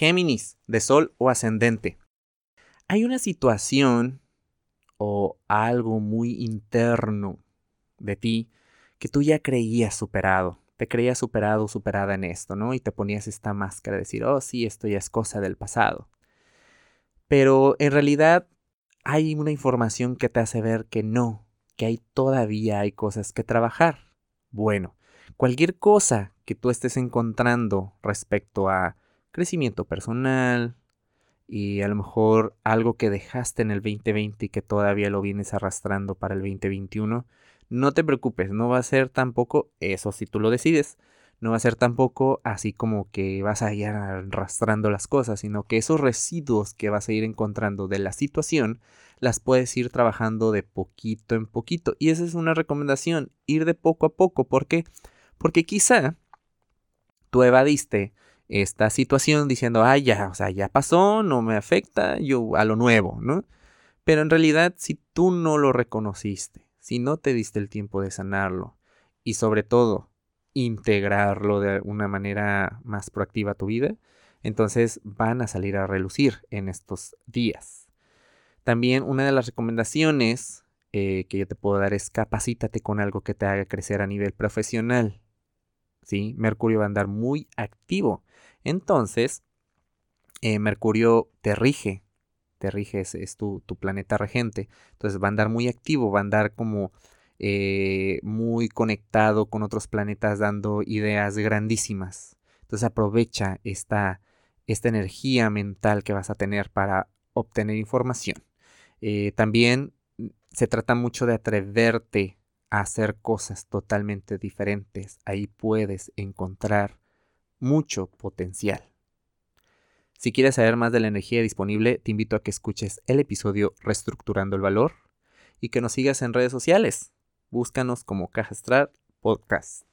Géminis, de Sol o ascendente. Hay una situación o algo muy interno de ti que tú ya creías superado. Te creías superado o superada en esto, ¿no? Y te ponías esta máscara de decir, oh, sí, esto ya es cosa del pasado. Pero en realidad hay una información que te hace ver que no, que todavía hay cosas que trabajar. Bueno, cualquier cosa que tú estés encontrando respecto a crecimiento personal y a lo mejor algo que dejaste en el 2020 y que todavía lo vienes arrastrando para el 2021, no te preocupes, no va a ser tampoco eso si tú lo decides. No va a ser tampoco así como que vas a ir arrastrando las cosas, sino que esos residuos que vas a ir encontrando de la situación las puedes ir trabajando de poquito en poquito. Y esa es una recomendación, ir de poco a poco. ¿Por qué? Porque quizá tú evadiste esta situación diciendo, ah, ya, o sea, ya pasó, no me afecta, yo a lo nuevo, ¿no? Pero en realidad, si tú no lo reconociste, si no te diste el tiempo de sanarlo, y sobre todo, integrarlo de una manera más proactiva a tu vida, entonces van a salir a relucir en estos días. También una de las recomendaciones eh, que yo te puedo dar es capacítate con algo que te haga crecer a nivel profesional. ¿Sí? Mercurio va a andar muy activo. Entonces, eh, Mercurio te rige, te rige, es, tu, planeta regente. Entonces va a andar muy activo, va a andar como eh, muy conectado con otros planetas dando ideas grandísimas. Entonces aprovecha esta, energía mental que vas a tener para obtener información. Eh, también se trata mucho de atreverte hacer cosas totalmente diferentes, ahí puedes encontrar mucho potencial. Si quieres saber más de la energía disponible, te invito a que escuches el episodio Reestructurando el Valor y que nos sigas en redes sociales. Búscanos como Caja Podcast.